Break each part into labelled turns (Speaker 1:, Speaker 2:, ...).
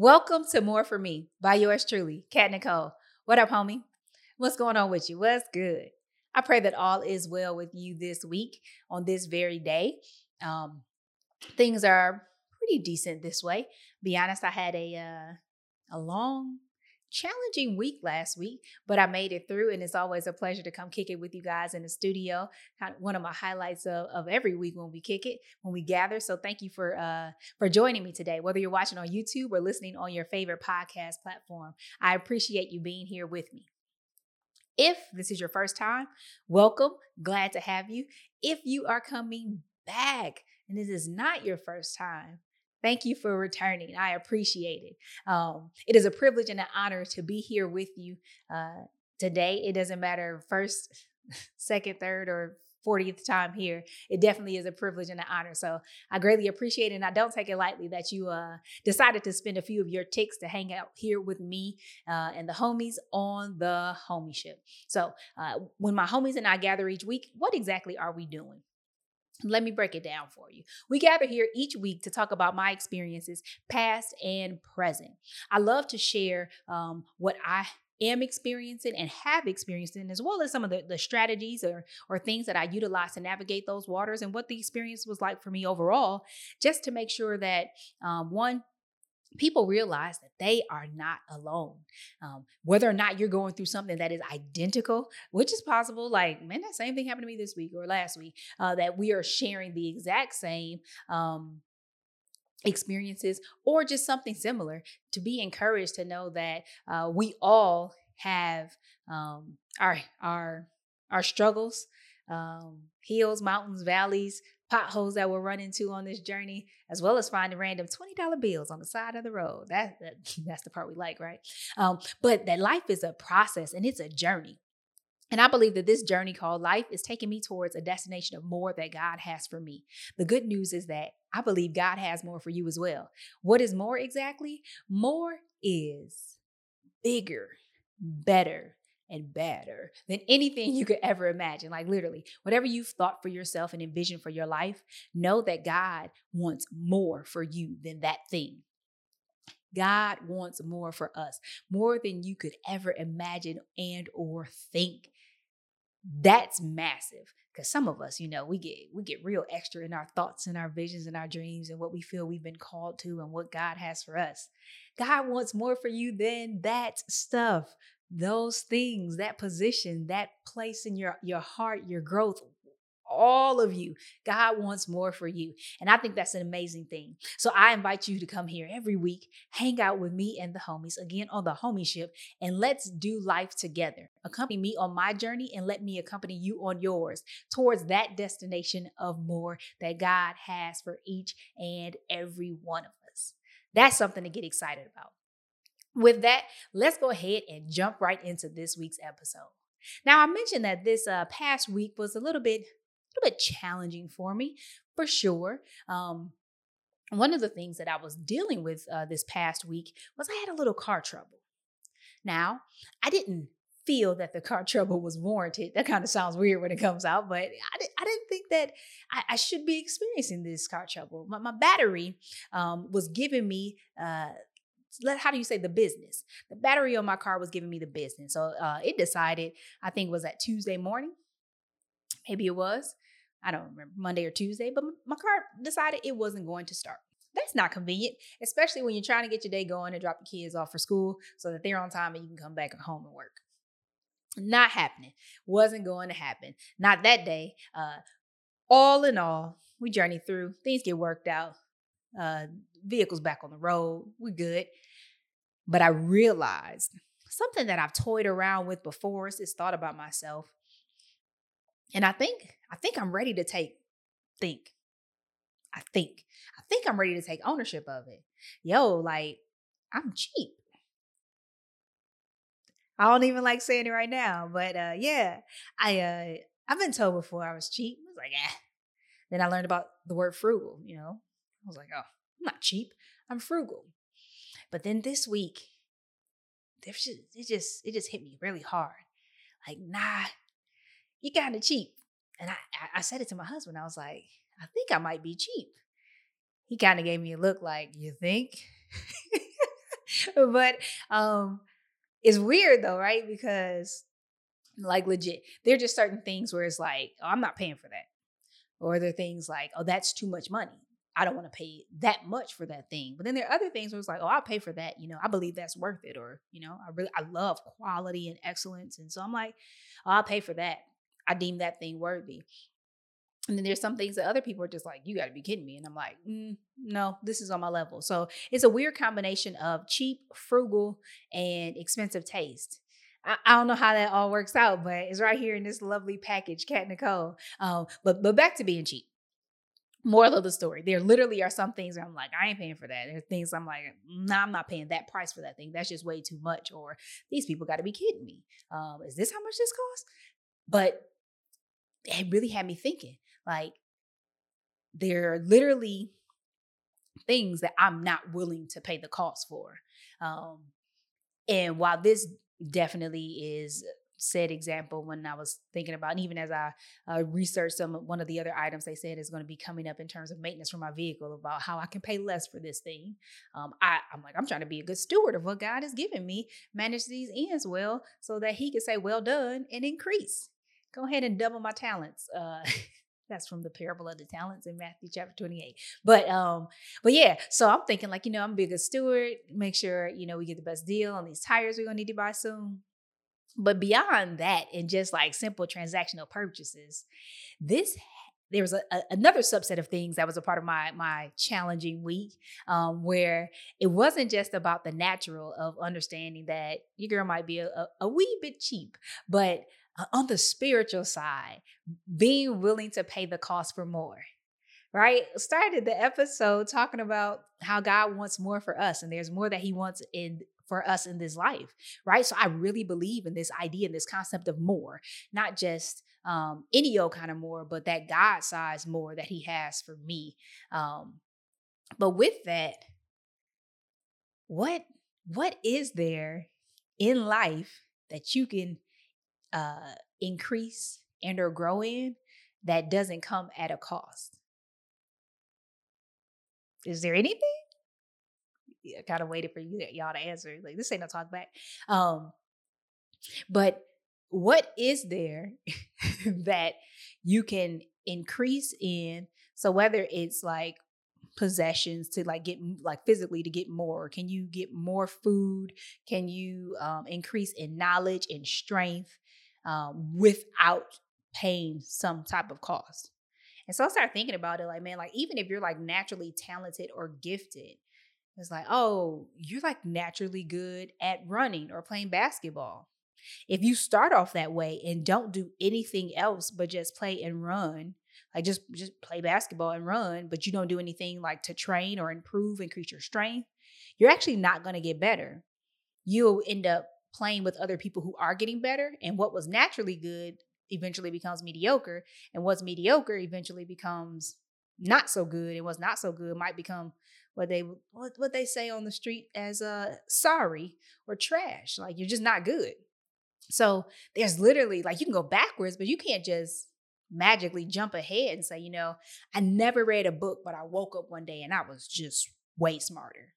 Speaker 1: Welcome to More For Me by yours truly, Kat Nicole. What up, homie? What's going on with you? What's good? I pray that all is well with you this week on this very day. Um, things are pretty decent this way. Be honest, I had a uh, a long challenging week last week, but I made it through, and it's always a pleasure to come kick it with you guys in the studio. One of my highlights of, of every week when we kick it, when we gather. So thank you for uh, for joining me today, whether you're watching on YouTube or listening on your favorite podcast platform. I appreciate you being here with me. If this is your first time, welcome. Glad to have you. If you are coming back and this is not your first time, Thank you for returning. I appreciate it. Um, it is a privilege and an honor to be here with you uh, today. It doesn't matter first, second, third, or 40th time here. It definitely is a privilege and an honor. So I greatly appreciate it. And I don't take it lightly that you uh, decided to spend a few of your ticks to hang out here with me uh, and the homies on the homieship. So uh, when my homies and I gather each week, what exactly are we doing? Let me break it down for you. We gather here each week to talk about my experiences, past and present. I love to share um, what I am experiencing and have experienced in, as well as some of the, the strategies or, or things that I utilize to navigate those waters and what the experience was like for me overall, just to make sure that um, one, people realize that they are not alone. Um, whether or not you're going through something that is identical, which is possible, like, man, that same thing happened to me this week or last week, uh, that we are sharing the exact same. Um, experiences or just something similar to be encouraged to know that uh, we all have um, our our our struggles um, hills mountains valleys potholes that we'll run into on this journey, as well as finding random $20 bills on the side of the road. That, that that's the part we like, right? Um, but that life is a process and it's a journey. And I believe that this journey called life is taking me towards a destination of more that God has for me. The good news is that I believe God has more for you as well. What is more exactly? More is bigger, better, and better than anything you could ever imagine. Like literally, whatever you've thought for yourself and envisioned for your life, know that God wants more for you than that thing. God wants more for us, more than you could ever imagine and or think. That's massive because some of us, you know, we get we get real extra in our thoughts and our visions and our dreams and what we feel we've been called to and what God has for us. God wants more for you than that stuff those things, that position, that place in your, your heart, your growth, all of you. God wants more for you. And I think that's an amazing thing. So I invite you to come here every week, hang out with me and the homies, again on the homieship, and let's do life together. Accompany me on my journey and let me accompany you on yours towards that destination of more that God has for each and every one of us. That's something to get excited about. With that, let's go ahead and jump right into this week's episode. Now, I mentioned that this uh, past week was a little bit, a little bit challenging for me, for sure. Um, one of the things that I was dealing with uh, this past week was I had a little car trouble. Now, I didn't feel that the car trouble was warranted. That kind of sounds weird when it comes out, but I, I didn't think that I, I, should be experiencing this car trouble. My, my battery um, was giving me uh, let how do you say the business? The battery on my car was giving me the business. So uh, it decided, I think it was that Tuesday morning. Maybe it was. I don't remember Monday or Tuesday, but my car decided it wasn't going to start. That's not convenient, especially when you're trying to get your day going and drop the kids off for school so that they're on time and you can come back home and work. Not happening. Wasn't going to happen. Not that day. Uh, all in all, we journey through. Things get worked out. Uh, vehicles back on the road. We're good. But I realized something that I've toyed around with before is this thought about myself. And I think, I think I'm ready to take, think. I think, I think I'm ready to take ownership of it. Yo, like, I'm cheap. I don't even like saying it right now, but uh yeah, I uh I've been told before I was cheap. I was like, eh. Then I learned about the word frugal, you know. I was like, oh, I'm not cheap. I'm frugal. But then this week, just, it just it just hit me really hard. Like, nah, you kind of cheap. And I, I said it to my husband. I was like, I think I might be cheap. He kind of gave me a look like, you think? but um it's weird though, right? Because like legit, there are just certain things where it's like, oh, I'm not paying for that. Or there are things like, oh, that's too much money. I don't want to pay that much for that thing. But then there are other things where it's like, oh, I'll pay for that. You know, I believe that's worth it. Or, you know, I really, I love quality and excellence. And so I'm like, oh, I'll pay for that. I deem that thing worthy. And then there's some things that other people are just like, you got to be kidding me. And I'm like, mm, no, this is on my level. So it's a weird combination of cheap, frugal, and expensive taste. I, don't know how that all works out, but it's right here in this lovely package, Cat Nicole. Um, but but back to being cheap. Moral of the story: There literally are some things I'm like, I ain't paying for that. There's things I'm like, nah, I'm not paying that price for that thing. That's just way too much. Or these people got to be kidding me. Um, is this how much this costs? But it really had me thinking. Like, there are literally things that I'm not willing to pay the cost for. Um, and while this definitely is said example when I was thinking about, and even as I uh, researched some, one of the other items they said is going to be coming up in terms of maintenance for my vehicle about how I can pay less for this thing. Um, I, I'm like, I'm trying to be a good steward of what God has given me, manage these ends well, so that He can say, "Well done," and increase. Go ahead and double my talents. Uh, that's from the parable of the talents in Matthew chapter 28. But um, but yeah, so I'm thinking like, you know, I'm a good steward, make sure, you know, we get the best deal on these tires we're gonna need to buy soon. But beyond that, and just like simple transactional purchases, this there was a, a, another subset of things that was a part of my my challenging week um, where it wasn't just about the natural of understanding that your girl might be a, a, wee bit cheap but uh, on the spiritual side, being willing to pay the cost for more. Right? Started the episode talking about how God wants more for us and there's more that he wants in for us in this life, right? So I really believe in this idea and this concept of more, not just um, any old kind of more, but that God size more that He has for me. Um, but with that, what what is there in life that you can uh, increase and or grow in that doesn't come at a cost? Is there anything? Kind of waited for you y'all to answer. Like this ain't no talk back. Um, but what is there that you can increase in? So whether it's like possessions to like get like physically to get more can you get more food can you um, increase in knowledge and strength um, without paying some type of cost. And so I started thinking about it like, man, like even if you're like naturally talented or gifted, it's like, oh, you're like naturally good at running or playing basketball. If you start off that way and don't do anything else but just play and run, like just just play basketball and run, but you don't do anything like to train or improve, increase your strength, you're actually not going to get better. You'll end up playing with other people who are getting better and what was naturally good eventually becomes mediocre and what's mediocre eventually becomes not so good and what's not so good might become what they what, what they say on the street as uh sorry or trash like you're just not good. So there's literally like you can go backwards but you can't just magically jump ahead and say you know i never read a book but i woke up one day and i was just way smarter.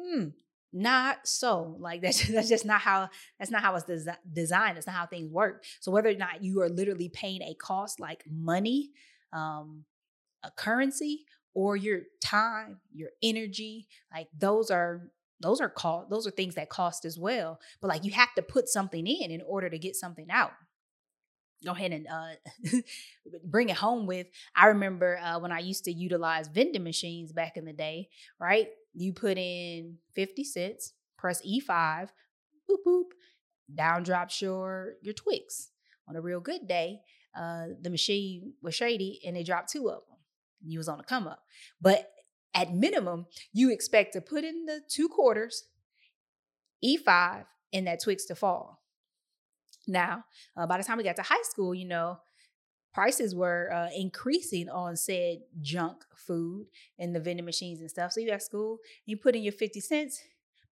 Speaker 1: Hmm not so like that's that's just not how that's not how it's desi- designed that's not how things work. So whether or not you are literally paying a cost like money um a currency or your time your energy like those are those are cost those are things that cost as well but like you have to put something in in order to get something out go ahead and uh, bring it home with. I remember uh, when I used to utilize vending machines back in the day, right? You put in 50 cents, press E5, boop, boop, down drops your, your Twix. On a real good day, uh, the machine was shady and they dropped two of them. You was on a come up. But at minimum, you expect to put in the two quarters, E5, and that Twix to fall. Now, uh, by the time we got to high school, you know, prices were uh, increasing on said junk food and the vending machines and stuff. So you at school, you put in your 50 cents,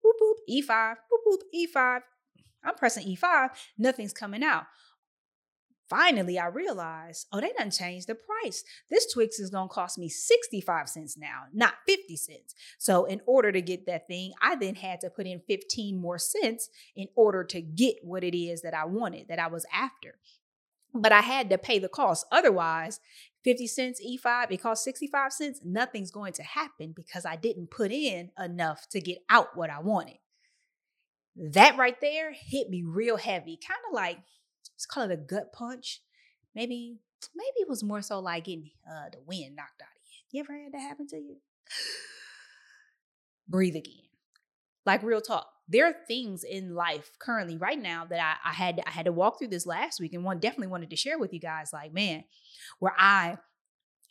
Speaker 1: boop, boop, E5, boop, boop, E5. I'm pressing E5, nothing's coming out. Finally I realized, oh, they done changed the price. This Twix is gonna cost me 65 cents now, not 50 cents. So in order to get that thing, I then had to put in 15 more cents in order to get what it is that I wanted, that I was after. But I had to pay the cost. Otherwise, 50 cents E5, it costs 65 cents. Nothing's going to happen because I didn't put in enough to get out what I wanted. That right there hit me real heavy, kind of like let's call it a gut punch. Maybe, maybe it was more so like getting uh, the wind knocked out of you. You ever had that happen to you? Breathe again. Like real talk. There are things in life currently, right now, that I, I had I had to walk through this last week, and one definitely wanted to share with you guys. Like, man, where I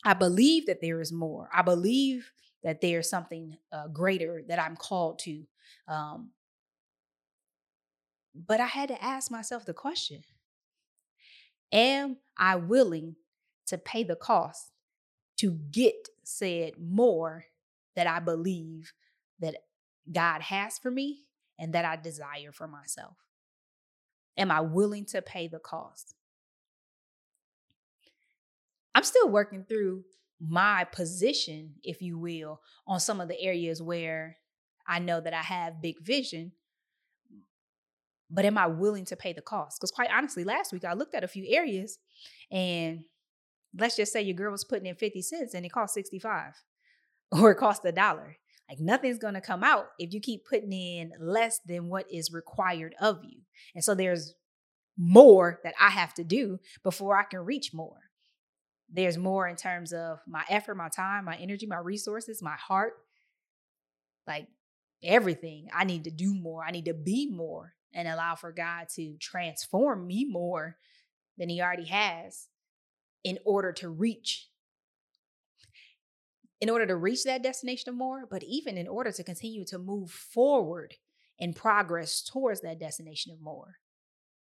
Speaker 1: I believe that there is more. I believe that there's something uh, greater that I'm called to. Um, but I had to ask myself the question Am I willing to pay the cost to get said more that I believe that God has for me and that I desire for myself? Am I willing to pay the cost? I'm still working through my position, if you will, on some of the areas where I know that I have big vision but am I willing to pay the cost? Because quite honestly, last week I looked at a few areas and let's just say your girl was putting in 50 cents and it cost 65 or it cost a dollar. Like nothing's going to come out if you keep putting in less than what is required of you. And so there's more that I have to do before I can reach more. There's more in terms of my effort, my time, my energy, my resources, my heart. Like everything. I need to do more. I need to be more and allow for God to transform me more than He already has in order to reach in order to reach that destination of more, but even in order to continue to move forward in progress towards that destination of more.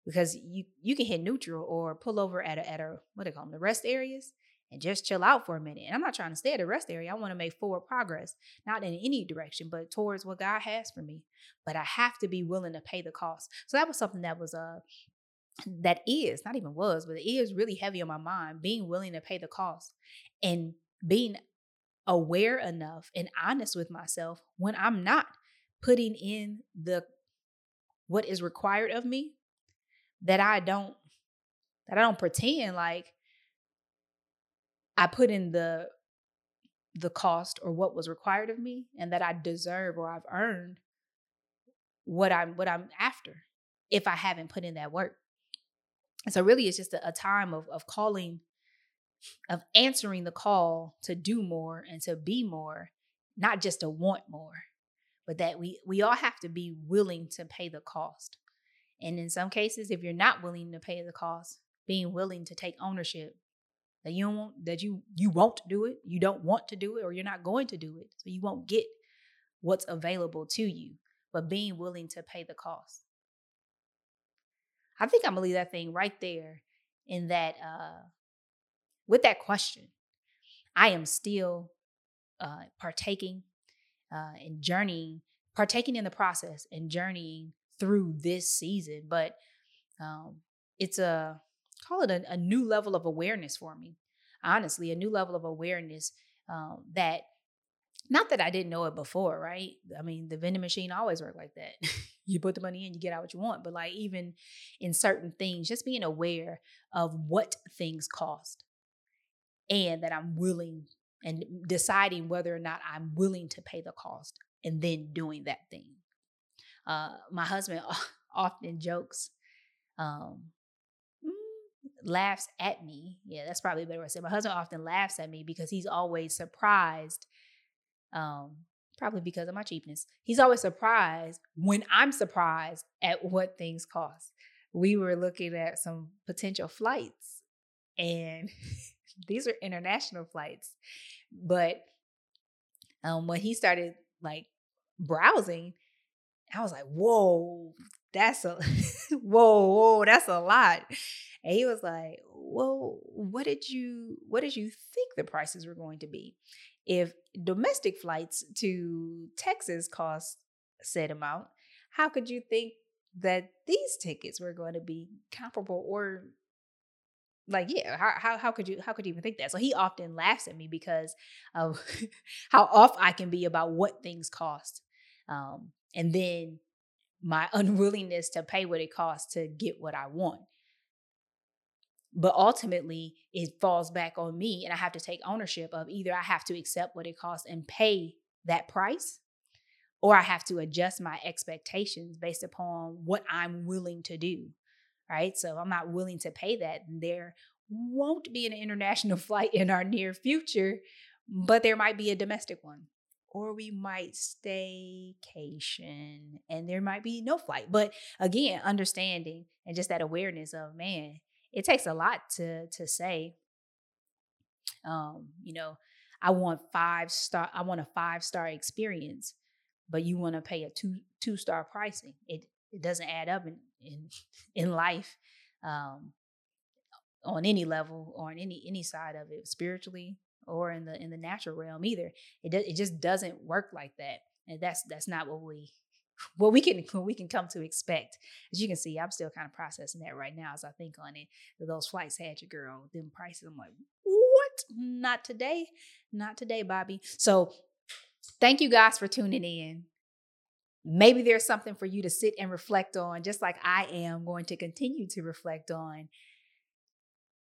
Speaker 1: Because you you can hit neutral or pull over at a at a what do they call them, the rest areas and just chill out for a minute. And I'm not trying to stay at the rest area. I want to make forward progress, not in any direction, but towards what God has for me. But I have to be willing to pay the cost. So that was something that was uh that is not even was, but it is really heavy on my mind. Being willing to pay the cost and being aware enough and honest with myself when I'm not putting in the what is required of me that I don't that I don't pretend like I put in the the cost or what was required of me and that I deserve or I've earned what I'm what I'm after if I haven't put in that work. So really it's just a, a time of of calling of answering the call to do more and to be more, not just to want more, but that we we all have to be willing to pay the cost. And in some cases if you're not willing to pay the cost, being willing to take ownership that you don't that you you won't do it, you don't want to do it, or you're not going to do it. So you won't get what's available to you, but being willing to pay the cost. I think I'm gonna leave that thing right there in that uh with that question. I am still uh partaking uh and journeying, partaking in the process and journeying through this season, but um it's a call it a, a new level of awareness for me. Honestly, a new level of awareness um, that not that I didn't know it before, right? I mean, the vending machine always worked like that. you put the money in, you get out what you want. But like even in certain things, just being aware of what things cost and that I'm willing and deciding whether or not I'm willing to pay the cost and then doing that thing. Uh, my husband often jokes um, laughs at me. Yeah, that's probably a better way to say. It. My husband often laughs at me because he's always surprised. Um, probably because of my cheapness. He's always surprised when I'm surprised at what things cost. We were looking at some potential flights, and these are international flights. But um, when he started like browsing, I was like, "Whoa, that's a whoa, whoa, that's a lot." And he was like, Well, what did you what did you think the prices were going to be? If domestic flights to Texas cost said amount, how could you think that these tickets were going to be comparable or like yeah how, how, how could you how could you even think that so he often laughs at me because of how off i can be about what things cost um, and then my unwillingness to pay what it costs to get what i want but ultimately it falls back on me and i have to take ownership of either i have to accept what it costs and pay that price or i have to adjust my expectations based upon what i'm willing to do right? So I'm not willing to pay that. There won't be an international flight in our near future, but there might be a domestic one. Or we might staycation and there might be no flight. But again, understanding and just that awareness of man, it takes a lot to to say, um, you know, I want five star, I want a five star experience, but you want to pay a two two star pricing. It it doesn't add up in in, in life um, on any level or on any any side of it spiritually or in the in the natural realm either. It it just doesn't work like that and that's that's not what we what we can what we can come to expect. As you can see i'm still kind of processing that right now as i think on it those flights had your girl them prices i'm like what? Not today? Not today bobby. So thank you guys for tuning in. Maybe there's something for you to sit and reflect on, just like I am going to continue to reflect on.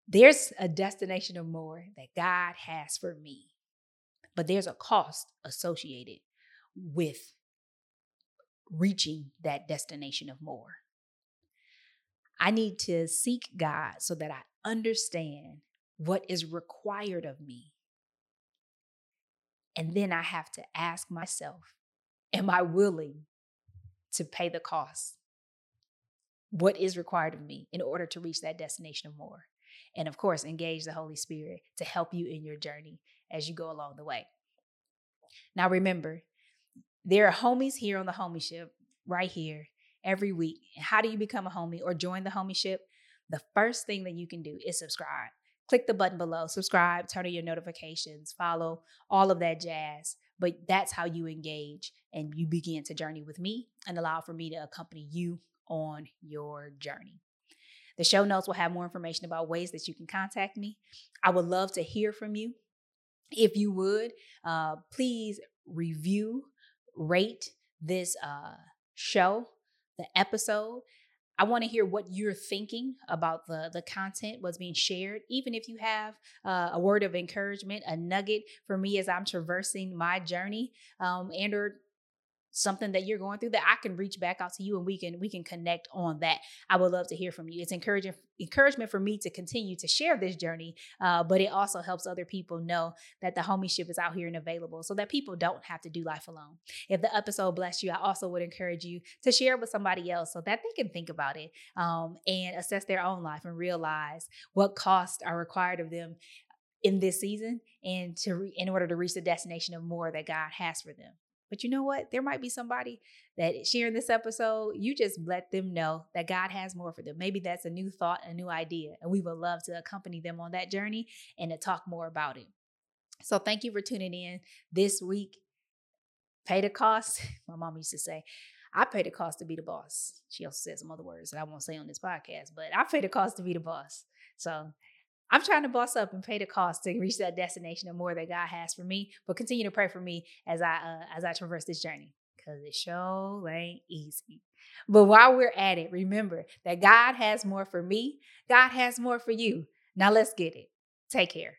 Speaker 1: There's a destination of more that God has for me, but there's a cost associated with reaching that destination of more. I need to seek God so that I understand what is required of me. And then I have to ask myself, am I willing to pay the cost. What is required of me in order to reach that destination of more? And of course, engage the Holy Spirit to help you in your journey as you go along the way. Now, remember, there are homies here on the homieship right here every week. How do you become a homie or join the homieship? The first thing that you can do is subscribe. Click the button below, subscribe, turn on your notifications, follow all of that jazz. But that's how you engage and you begin to journey with me and allow for me to accompany you on your journey. The show notes will have more information about ways that you can contact me. I would love to hear from you. If you would, uh, please review, rate this uh, show, the episode. I want to hear what you're thinking about the the content what's being shared. Even if you have uh, a word of encouragement, a nugget for me as I'm traversing my journey, um, and or something that you're going through that I can reach back out to you and we can we can connect on that. I would love to hear from you. It's encouraging encouragement for me to continue to share this journey, uh, but it also helps other people know that the homieship is out here and available, so that people don't have to do life alone. If the episode blessed you, I also would encourage you to share with somebody else so that they can think about it um, and assess their own life and realize what costs are required of them in this season and to re- in order to reach the destination of more that God has for them. But you know what? There might be somebody that sharing this episode, you just let them know that God has more for them. Maybe that's a new thought, a new idea, and we would love to accompany them on that journey and to talk more about it. So thank you for tuning in this week. Pay the cost. My mom used to say, I pay the cost to be the boss. She also said some other words that I won't say on this podcast, but I pay the cost to be the boss. So I'm trying to boss up and pay the cost to reach that destination and more that God has for me. But continue to pray for me as I uh, as I traverse this journey because it sure ain't easy. But while we're at it, remember that God has more for me. God has more for you. Now let's get it. Take care.